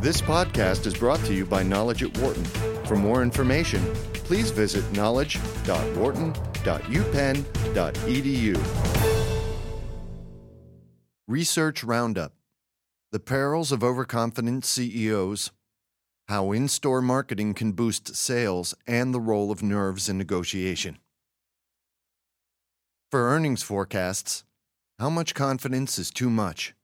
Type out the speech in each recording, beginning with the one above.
This podcast is brought to you by Knowledge at Wharton. For more information, please visit knowledge.wharton.upenn.edu. Research Roundup The Perils of Overconfident CEOs, How In Store Marketing Can Boost Sales, and the Role of Nerves in Negotiation. For earnings forecasts, how much confidence is too much?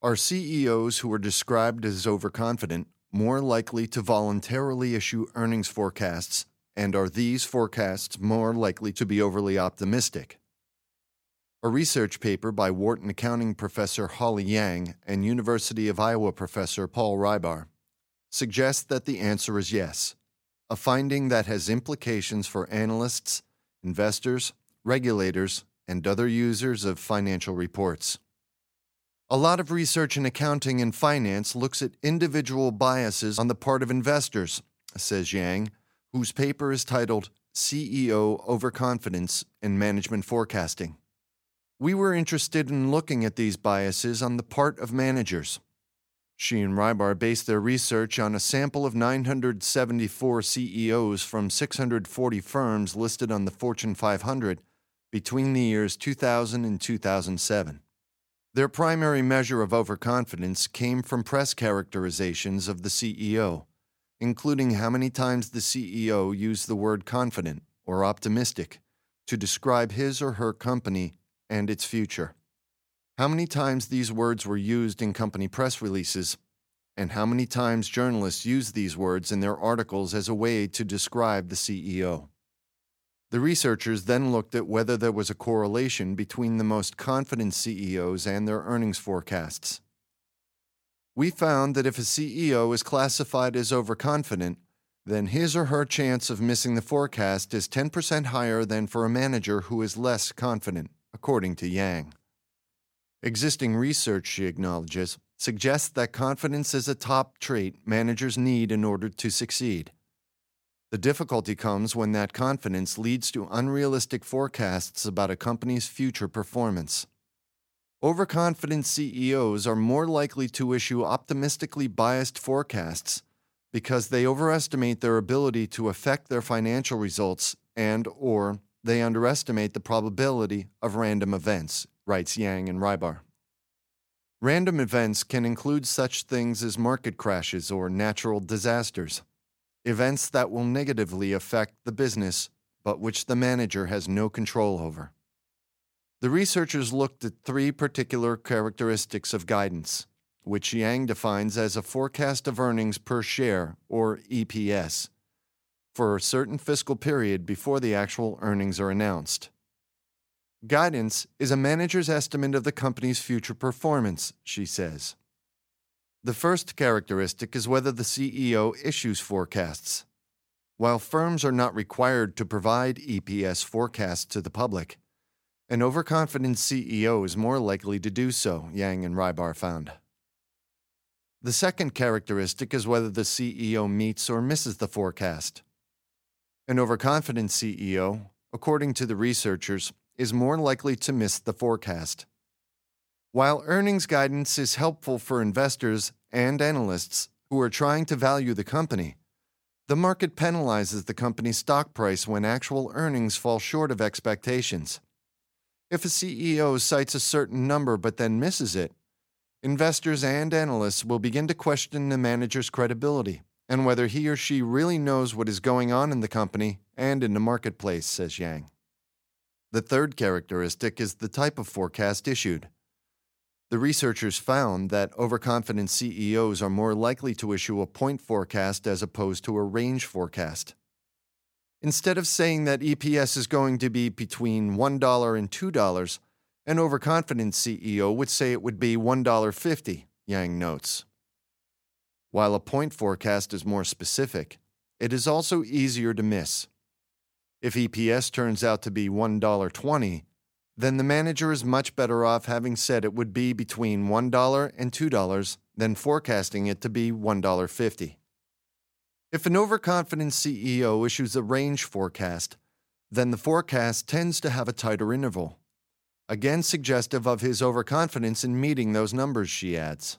Are CEOs who are described as overconfident more likely to voluntarily issue earnings forecasts, and are these forecasts more likely to be overly optimistic? A research paper by Wharton accounting professor Holly Yang and University of Iowa professor Paul Hribar suggests that the answer is yes, a finding that has implications for analysts, investors, regulators, and other users of financial reports. A lot of research in accounting and finance looks at individual biases on the part of investors, says Yang, whose paper is titled CEO Overconfidence in Management Forecasting. We were interested in looking at these biases on the part of managers. She and Hribar based their research on a sample of 974 CEOs from 640 firms listed on the Fortune 500 between the years 2000 and 2007. Their primary measure of overconfidence came from press characterizations of the CEO, including how many times the CEO used the word confident or optimistic to describe his or her company and its future, how many times these words were used in company press releases, and how many times journalists used these words in their articles as a way to describe the CEO. The researchers then looked at whether there was a correlation between the most confident CEOs and their earnings forecasts. We found that if a CEO is classified as overconfident, then his or her chance of missing the forecast is 10% higher than for a manager who is less confident, according to Yang. Existing research, she acknowledges, suggests that confidence is a top trait managers need in order to succeed. The difficulty comes when that confidence leads to unrealistic forecasts about a company's future performance. Overconfident CEOs are more likely to issue optimistically biased forecasts because they overestimate their ability to affect their financial results and or they underestimate the probability of random events, writes Yang and Hribar. Random events can include such things as market crashes or natural disasters events that will negatively affect the business, but which the manager has no control over. The researchers looked at three particular characteristics of guidance, which Yang defines as a forecast of earnings per share, or EPS, for a certain fiscal period before the actual earnings are announced. Guidance is a manager's estimate of the company's future performance, she says. The first characteristic is whether the CEO issues forecasts. While firms are not required to provide EPS forecasts to the public, an overconfident CEO is more likely to do so, Yang and Hribar found. The second characteristic is whether the CEO meets or misses the forecast. An overconfident CEO, according to the researchers, is more likely to miss the forecast. While earnings guidance is helpful for investors and analysts who are trying to value the company, the market penalizes the company's stock price when actual earnings fall short of expectations. If a CEO cites a certain number but then misses it, investors and analysts will begin to question the manager's credibility and whether he or she really knows what is going on in the company and in the marketplace, says Yang. The third characteristic is the type of forecast issued. The researchers found that overconfident CEOs are more likely to issue a point forecast as opposed to a range forecast. Instead of saying that EPS is going to be between $1 and $2, an overconfident CEO would say it would be $1.50, Yang notes. While a point forecast is more specific, it is also easier to miss. If EPS turns out to be $1.20, then the manager is much better off having said it would be between $1 and $2 than forecasting it to be $1.50. If an overconfident CEO issues a range forecast, then the forecast tends to have a tighter interval, again suggestive of his overconfidence in meeting those numbers, she adds.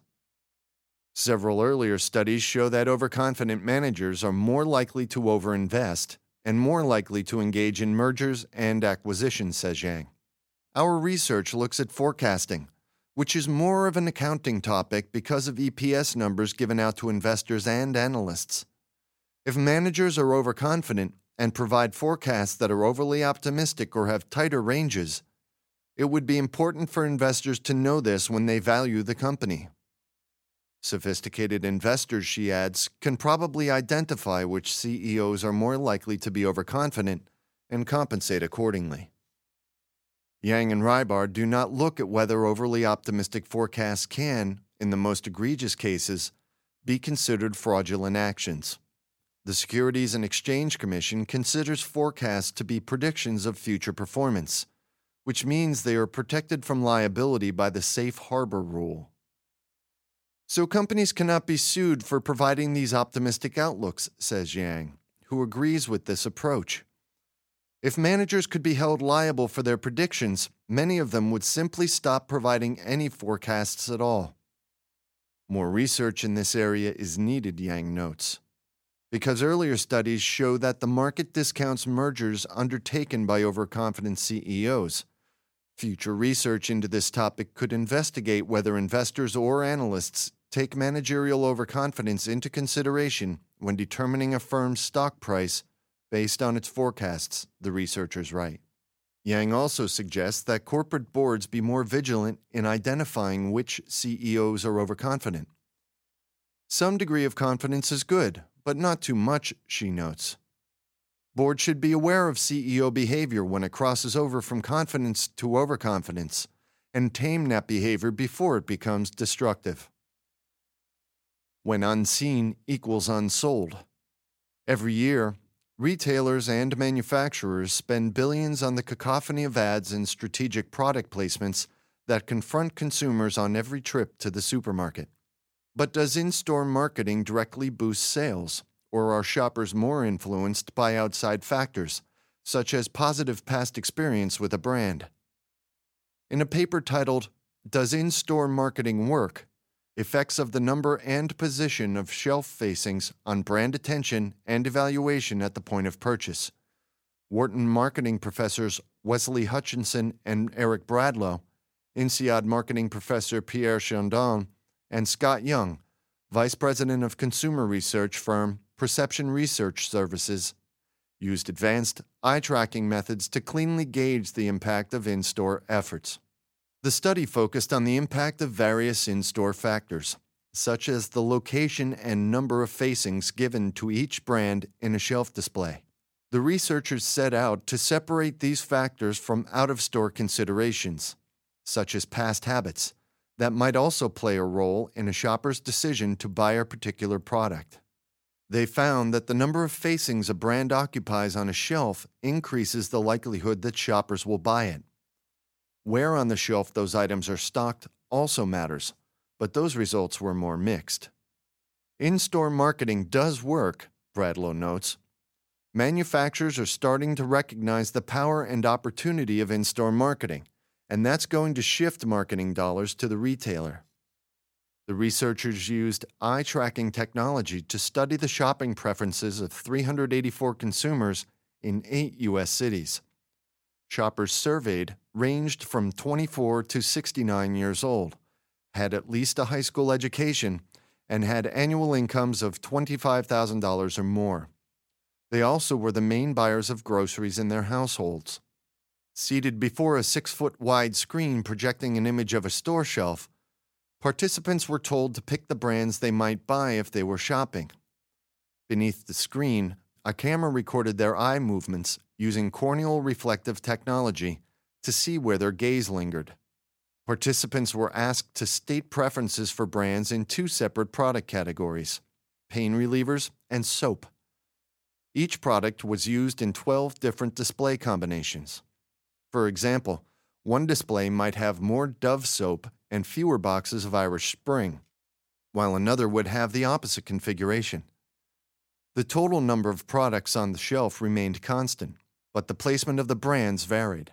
Several earlier studies show that overconfident managers are more likely to overinvest and more likely to engage in mergers and acquisitions, says Yang. Our research looks at forecasting, which is more of an accounting topic because of EPS numbers given out to investors and analysts. If managers are overconfident and provide forecasts that are overly optimistic or have tighter ranges, it would be important for investors to know this when they value the company. Sophisticated investors, she adds, can probably identify which CEOs are more likely to be overconfident and compensate accordingly. Yang and Hribar do not look at whether overly optimistic forecasts can, in the most egregious cases, be considered fraudulent actions. The Securities and Exchange Commission considers forecasts to be predictions of future performance, which means they are protected from liability by the safe harbor rule. So companies cannot be sued for providing these optimistic outlooks, says Yang, who agrees with this approach. If managers could be held liable for their predictions, many of them would simply stop providing any forecasts at all. More research in this area is needed, Yang notes, because earlier studies show that the market discounts mergers undertaken by overconfident CEOs. Future research into this topic could investigate whether investors or analysts take managerial overconfidence into consideration when determining a firm's stock price based on its forecasts, the researchers write. Yang also suggests that corporate boards be more vigilant in identifying which CEOs are overconfident. Some degree of confidence is good, but not too much, she notes. Boards should be aware of CEO behavior when it crosses over from confidence to overconfidence and tame that behavior before it becomes destructive when unseen equals unsold. Every year, retailers and manufacturers spend billions on the cacophony of ads and strategic product placements that confront consumers on every trip to the supermarket. But does in store marketing directly boost sales, or are shoppers more influenced by outside factors, such as positive past experience with a brand? In a paper titled, Does In Store Marketing Work? Effects of the number and position of shelf facings on brand attention and evaluation at the point of purchase. Wharton marketing professors Wesley Hutchinson and Eric Bradlow, INSEAD marketing professor Pierre Chandon, and Scott Young, vice president of consumer research firm Perception Research Services, used advanced eye tracking methods to cleanly gauge the impact of in store efforts. The study focused on the impact of various in store factors, such as the location and number of facings given to each brand in a shelf display. The researchers set out to separate these factors from out of store considerations, such as past habits, that might also play a role in a shopper's decision to buy a particular product. They found that the number of facings a brand occupies on a shelf increases the likelihood that shoppers will buy it. Where on the shelf those items are stocked also matters, but those results were more mixed. In store marketing does work, Bradlow notes. Manufacturers are starting to recognize the power and opportunity of in store marketing, and that's going to shift marketing dollars to the retailer. The researchers used eye tracking technology to study the shopping preferences of 384 consumers in eight U.S. cities. Shoppers surveyed ranged from 24 to 69 years old, had at least a high school education, and had annual incomes of $25,000 or more. They also were the main buyers of groceries in their households. Seated before a six foot wide screen projecting an image of a store shelf, participants were told to pick the brands they might buy if they were shopping. Beneath the screen, a camera recorded their eye movements using corneal reflective technology to see where their gaze lingered. Participants were asked to state preferences for brands in two separate product categories pain relievers and soap. Each product was used in 12 different display combinations. For example, one display might have more Dove soap and fewer boxes of Irish Spring, while another would have the opposite configuration. The total number of products on the shelf remained constant, but the placement of the brands varied.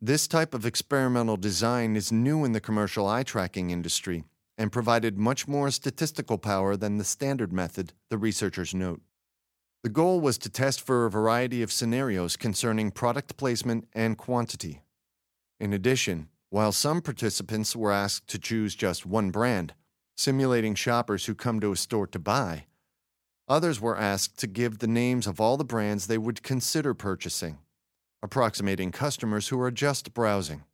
This type of experimental design is new in the commercial eye tracking industry and provided much more statistical power than the standard method, the researchers note. The goal was to test for a variety of scenarios concerning product placement and quantity. In addition, while some participants were asked to choose just one brand, simulating shoppers who come to a store to buy, others were asked to give the names of all the brands they would consider purchasing, approximating customers who are just browsing.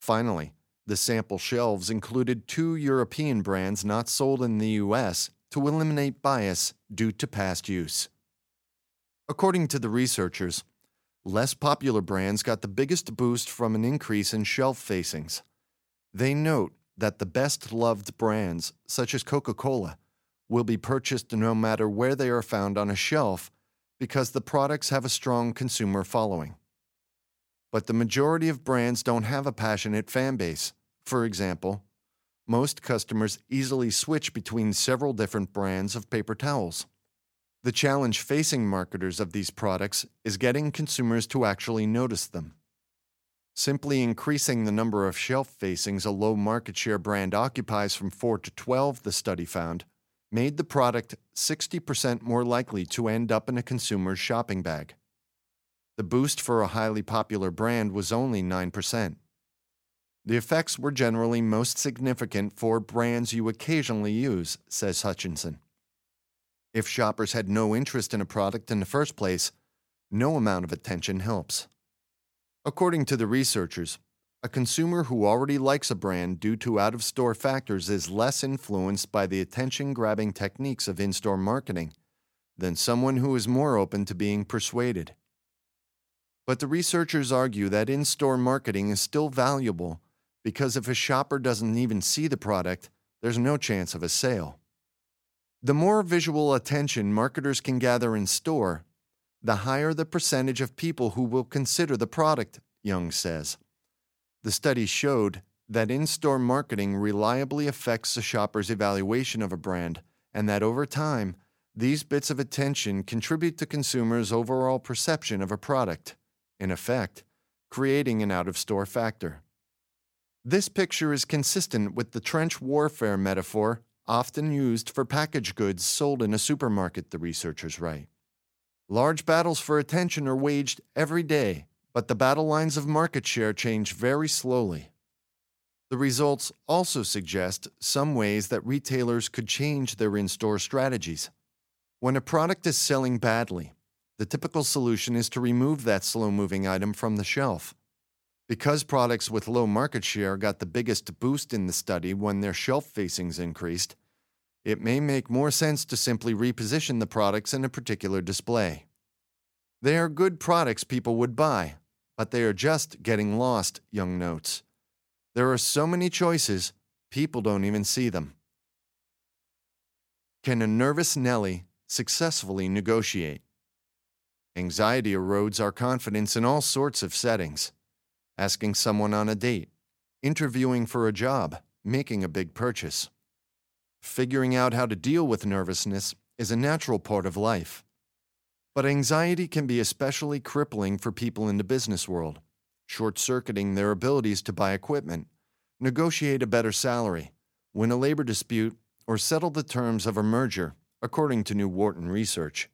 Finally, the sample shelves included two European brands not sold in the US to eliminate bias due to past use. According to the researchers, less popular brands got the biggest boost from an increase in shelf facings. They note that the best loved brands, such as Coca Cola, will be purchased no matter where they are found on a shelf because the products have a strong consumer following. But the majority of brands don't have a passionate fan base. For example, most customers easily switch between several different brands of paper towels. The challenge facing marketers of these products is getting consumers to actually notice them. Simply increasing the number of shelf facings a low market share brand occupies from 4 to 12, the study found, made the product 60% more likely to end up in a consumer's shopping bag. The boost for a highly popular brand was only 9%. The effects were generally most significant for brands you occasionally use, says Hutchinson. If shoppers had no interest in a product in the first place, no amount of attention helps. According to the researchers, a consumer who already likes a brand due to out of store factors is less influenced by the attention grabbing techniques of in store marketing than someone who is more open to being persuaded. But the researchers argue that in store marketing is still valuable because if a shopper doesn't even see the product, there's no chance of a sale. The more visual attention marketers can gather in store, the higher the percentage of people who will consider the product, Young says. The study showed that in store marketing reliably affects the shopper's evaluation of a brand, and that over time, these bits of attention contribute to consumers' overall perception of a product, in effect, creating an out of store factor. This picture is consistent with the trench warfare metaphor often used for packaged goods sold in a supermarket, the researchers write. Large battles for attention are waged every day, but the battle lines of market share change very slowly. The results also suggest some ways that retailers could change their in store strategies. When a product is selling badly, the typical solution is to remove that slow moving item from the shelf. Because products with low market share got the biggest boost in the study when their shelf facings increased, it may make more sense to simply reposition the products in a particular display. They are good products people would buy, but they are just getting lost, Young notes. There are so many choices, people don't even see them. Can a nervous Nellie successfully negotiate? Anxiety erodes our confidence in all sorts of settings asking someone on a date, interviewing for a job, making a big purchase. Figuring out how to deal with nervousness is a natural part of life. But anxiety can be especially crippling for people in the business world, short circuiting their abilities to buy equipment, negotiate a better salary, win a labor dispute, or settle the terms of a merger, according to new Wharton research.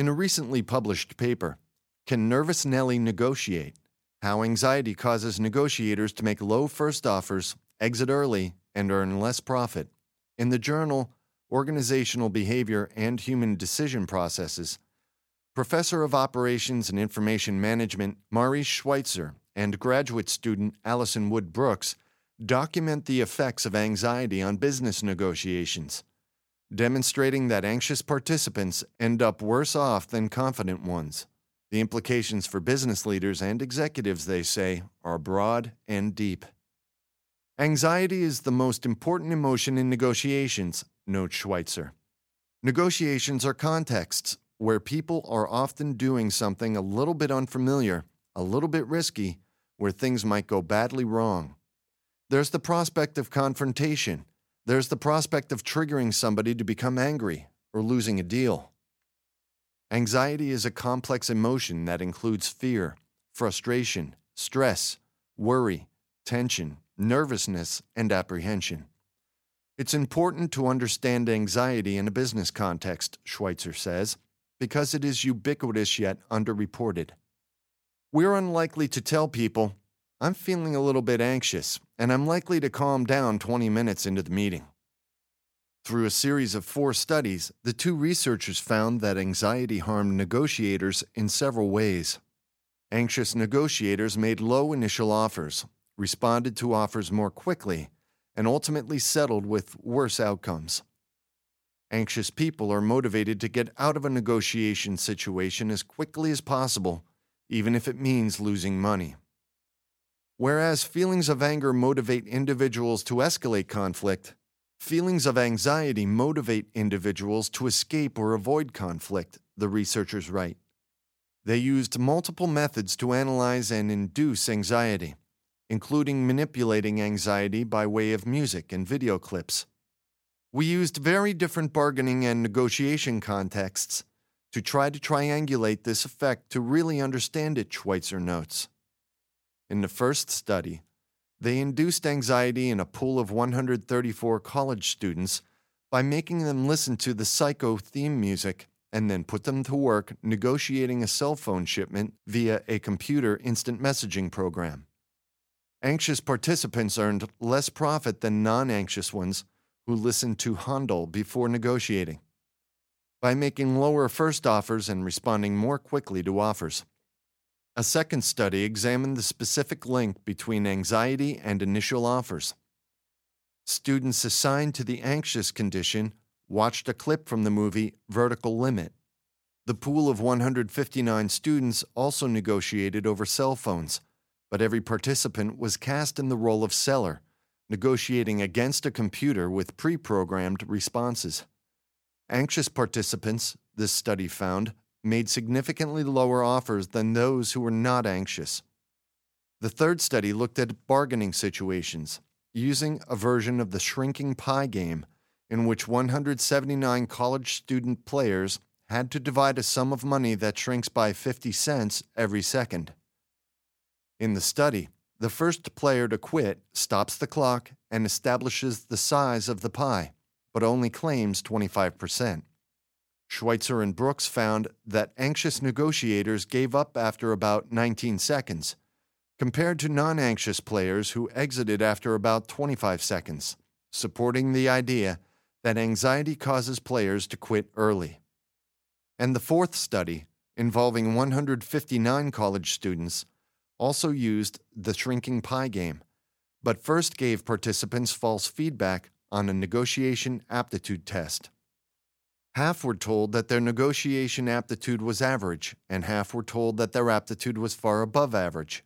In a recently published paper, Can Nervous Nellie Negotiate? How anxiety causes negotiators to make low first offers, exit early, and earn less profit. In the journal Organizational Behavior and Human Decision Processes, Professor of Operations and Information Management Maurice Schweitzer and graduate student Alison Wood Brooks document the effects of anxiety on business negotiations, demonstrating that anxious participants end up worse off than confident ones. The implications for business leaders and executives, they say, are broad and deep. Anxiety is the most important emotion in negotiations, notes Schweitzer. Negotiations are contexts where people are often doing something a little bit unfamiliar, a little bit risky, where things might go badly wrong. There's the prospect of confrontation. There's the prospect of triggering somebody to become angry or losing a deal. Anxiety is a complex emotion that includes fear, frustration, stress, worry, tension, nervousness, and apprehension. It's important to understand anxiety in a business context, Schweitzer says, because it is ubiquitous yet underreported. We're unlikely to tell people, I'm feeling a little bit anxious, and I'm likely to calm down 20 minutes into the meeting. Through a series of four studies, the two researchers found that anxiety harmed negotiators in several ways. Anxious negotiators made low initial offers, responded to offers more quickly, and ultimately settled with worse outcomes. Anxious people are motivated to get out of a negotiation situation as quickly as possible, even if it means losing money. Whereas feelings of anger motivate individuals to escalate conflict, feelings of anxiety motivate individuals to escape or avoid conflict, the researchers write. They used multiple methods to analyze and induce anxiety, including manipulating anxiety by way of music and video clips. We used very different bargaining and negotiation contexts to try to triangulate this effect to really understand it, Schweitzer notes. In the first study, they induced anxiety in a pool of 134 college students by making them listen to the Psycho theme music and then put them to work negotiating a cell phone shipment via a computer instant messaging program. Anxious participants earned less profit than non anxious ones who listened to Handel before negotiating by making lower first offers and responding more quickly to offers. A second study examined the specific link between anxiety and initial offers. Students assigned to the anxious condition watched a clip from the movie Vertical Limit. The pool of 159 students also negotiated over cell phones, but every participant was cast in the role of seller, negotiating against a computer with pre programmed responses. Anxious participants, this study found, made significantly lower offers than those who were not anxious. The third study looked at bargaining situations, using a version of the shrinking pie game, in which 179 college student players had to divide a sum of money that shrinks by 50 cents every second. In the study, the first player to quit stops the clock and establishes the size of the pie, but only claims 25%. Schweitzer and Brooks found that anxious negotiators gave up after about 19 seconds, compared to non anxious players who exited after about 25 seconds, supporting the idea that anxiety causes players to quit early. And the fourth study, involving 159 college students, also used the shrinking pie game, but first gave participants false feedback on a negotiation aptitude test. Half were told that their negotiation aptitude was average, and half were told that their aptitude was far above average.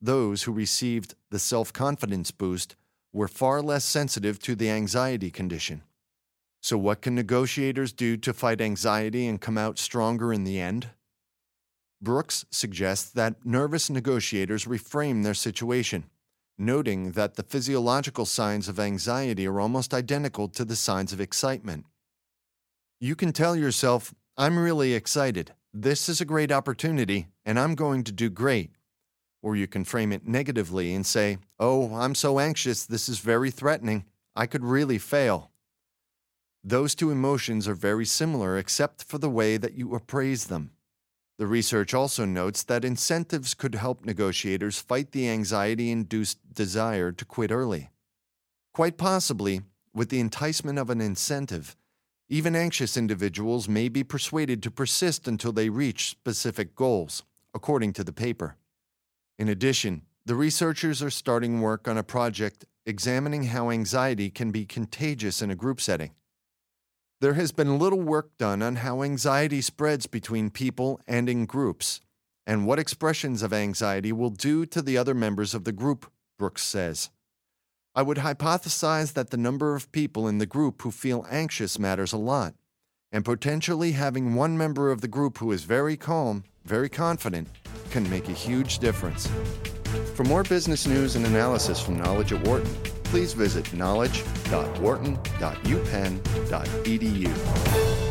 Those who received the self confidence boost were far less sensitive to the anxiety condition. So, what can negotiators do to fight anxiety and come out stronger in the end? Brooks suggests that nervous negotiators reframe their situation, noting that the physiological signs of anxiety are almost identical to the signs of excitement. You can tell yourself, I'm really excited. This is a great opportunity, and I'm going to do great. Or you can frame it negatively and say, Oh, I'm so anxious. This is very threatening. I could really fail. Those two emotions are very similar except for the way that you appraise them. The research also notes that incentives could help negotiators fight the anxiety induced desire to quit early. Quite possibly, with the enticement of an incentive, even anxious individuals may be persuaded to persist until they reach specific goals, according to the paper. In addition, the researchers are starting work on a project examining how anxiety can be contagious in a group setting. There has been little work done on how anxiety spreads between people and in groups, and what expressions of anxiety will do to the other members of the group, Brooks says. I would hypothesize that the number of people in the group who feel anxious matters a lot, and potentially having one member of the group who is very calm, very confident, can make a huge difference. For more business news and analysis from Knowledge at Wharton, please visit knowledge.wharton.upenn.edu.